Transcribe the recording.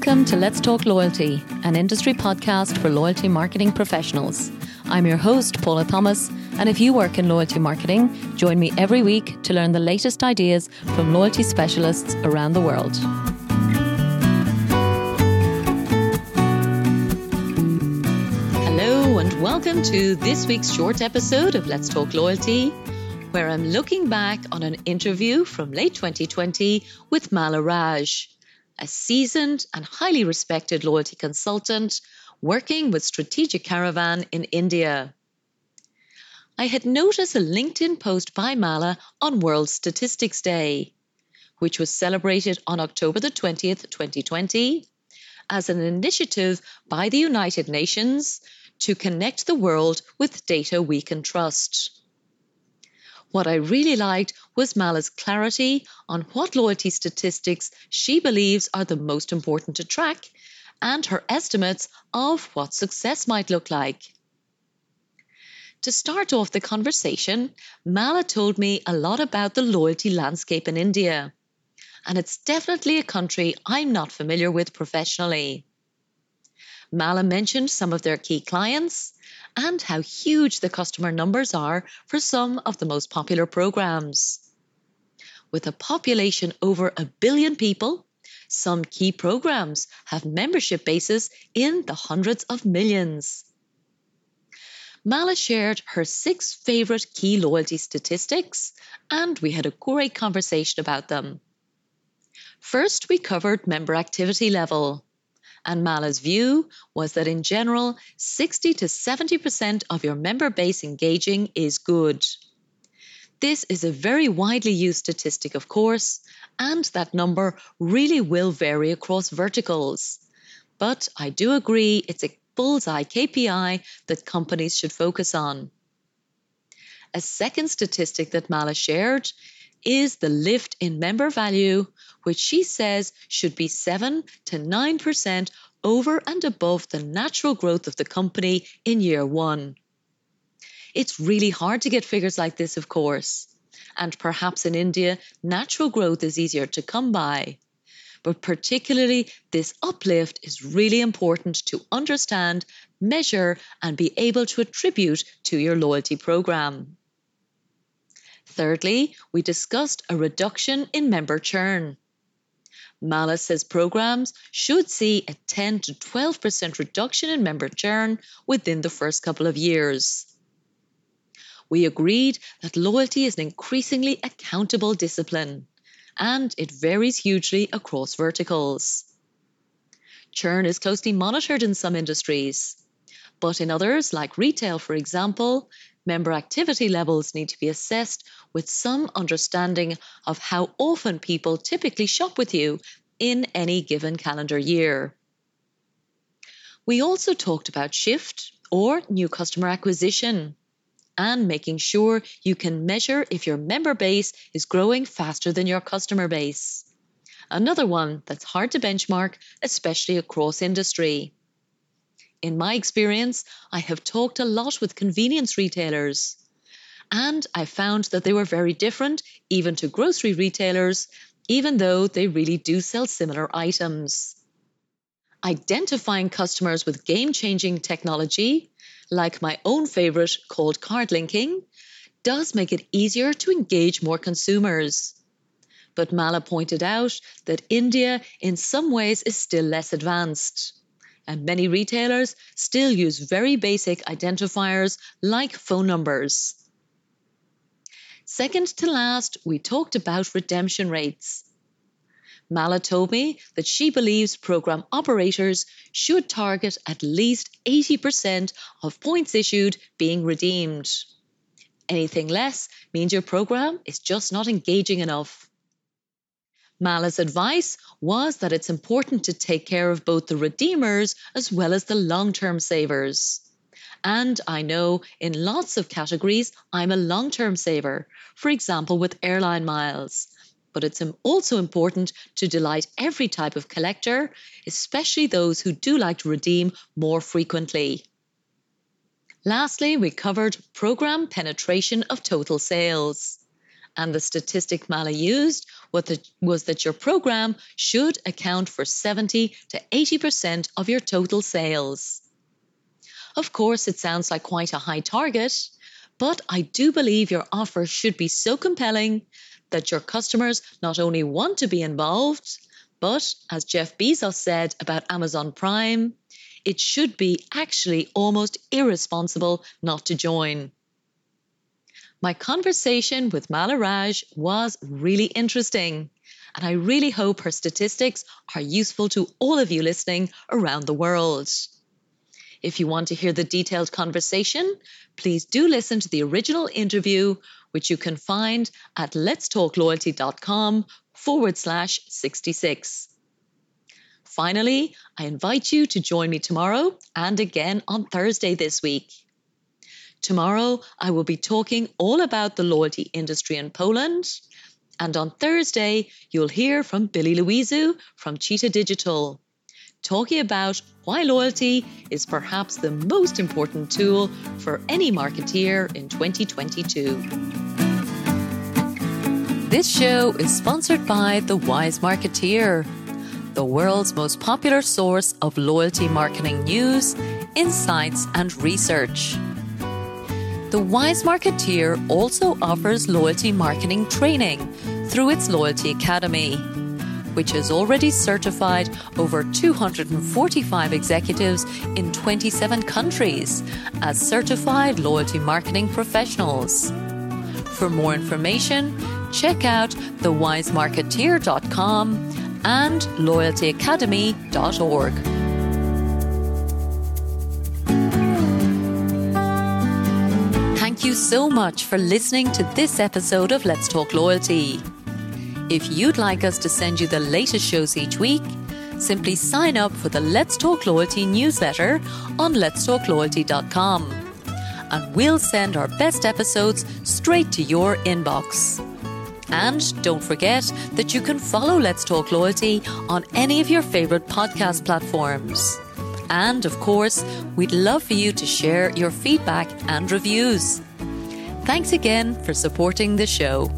Welcome to Let's Talk Loyalty, an industry podcast for loyalty marketing professionals. I'm your host, Paula Thomas, and if you work in loyalty marketing, join me every week to learn the latest ideas from loyalty specialists around the world. Hello, and welcome to this week's short episode of Let's Talk Loyalty, where I'm looking back on an interview from late 2020 with Mala Raj a seasoned and highly respected loyalty consultant working with Strategic Caravan in India. I had noticed a LinkedIn post by Mala on World Statistics Day, which was celebrated on October the 20th, 2020, as an initiative by the United Nations to connect the world with data we can trust. What I really liked was Mala's clarity on what loyalty statistics she believes are the most important to track and her estimates of what success might look like. To start off the conversation, Mala told me a lot about the loyalty landscape in India, and it's definitely a country I'm not familiar with professionally. Mala mentioned some of their key clients and how huge the customer numbers are for some of the most popular programs. With a population over a billion people, some key programs have membership bases in the hundreds of millions. Mala shared her six favorite key loyalty statistics, and we had a great conversation about them. First, we covered member activity level. And Mala's view was that in general, 60 to 70% of your member base engaging is good. This is a very widely used statistic, of course, and that number really will vary across verticals. But I do agree it's a bullseye KPI that companies should focus on. A second statistic that Mala shared is the lift in member value, which she says should be 7 to 9% over and above the natural growth of the company in year one. It's really hard to get figures like this, of course. And perhaps in India, natural growth is easier to come by. But particularly, this uplift is really important to understand, measure, and be able to attribute to your loyalty program. Thirdly, we discussed a reduction in member churn. Mala says programs should see a 10 to 12% reduction in member churn within the first couple of years. We agreed that loyalty is an increasingly accountable discipline, and it varies hugely across verticals. Churn is closely monitored in some industries, but in others, like retail, for example, member activity levels need to be assessed with some understanding of how often people typically shop with you in any given calendar year. We also talked about shift or new customer acquisition and making sure you can measure if your member base is growing faster than your customer base. Another one that's hard to benchmark, especially across industry. In my experience, I have talked a lot with convenience retailers. And I found that they were very different, even to grocery retailers, even though they really do sell similar items. Identifying customers with game changing technology, like my own favorite called card linking, does make it easier to engage more consumers. But Mala pointed out that India, in some ways, is still less advanced and many retailers still use very basic identifiers like phone numbers. Second to last, we talked about redemption rates. Mala told me that she believes program operators should target at least 80% of points issued being redeemed. Anything less means your program is just not engaging enough. Mala's advice was that it's important to take care of both the redeemers as well as the long term savers. And I know in lots of categories, I'm a long term saver, for example, with airline miles. But it's also important to delight every type of collector, especially those who do like to redeem more frequently. Lastly, we covered program penetration of total sales And the statistic Mala used was that your program should account for 70 to 80% of your total sales. Of course, it sounds like quite a high target, but I do believe your offer should be so compelling that your customers not only want to be involved, but as Jeff Bezos said about Amazon Prime, it should be actually almost irresponsible not to join. My conversation with Mala Raj was really interesting, and I really hope her statistics are useful to all of you listening around the world. If you want to hear the detailed conversation, please do listen to the original interview, which you can find at letstalkloyalty.com forward slash 66. Finally, I invite you to join me tomorrow and again on Thursday this week. Tomorrow, I will be talking all about the loyalty industry in Poland. And on Thursday, you'll hear from Billy Loizou from Cheetah Digital, talking about why loyalty is perhaps the most important tool for any marketeer in 2022. This show is sponsored by The Wise Marketeer, the world's most popular source of loyalty marketing news, insights, and research. The Wise Marketeer also offers loyalty marketing training through its Loyalty Academy, which has already certified over 245 executives in 27 countries as certified loyalty marketing professionals. For more information, check out thewisemarketeer.com and loyaltyacademy.org. Thank you so much for listening to this episode of Let's Talk Loyalty. If you'd like us to send you the latest shows each week, simply sign up for the Let's Talk Loyalty newsletter on letstalkloyalty.com and we'll send our best episodes straight to your inbox. And don't forget that you can follow Let's Talk Loyalty on any of your favorite podcast platforms. And of course, we'd love for you to share your feedback and reviews. Thanks again for supporting the show.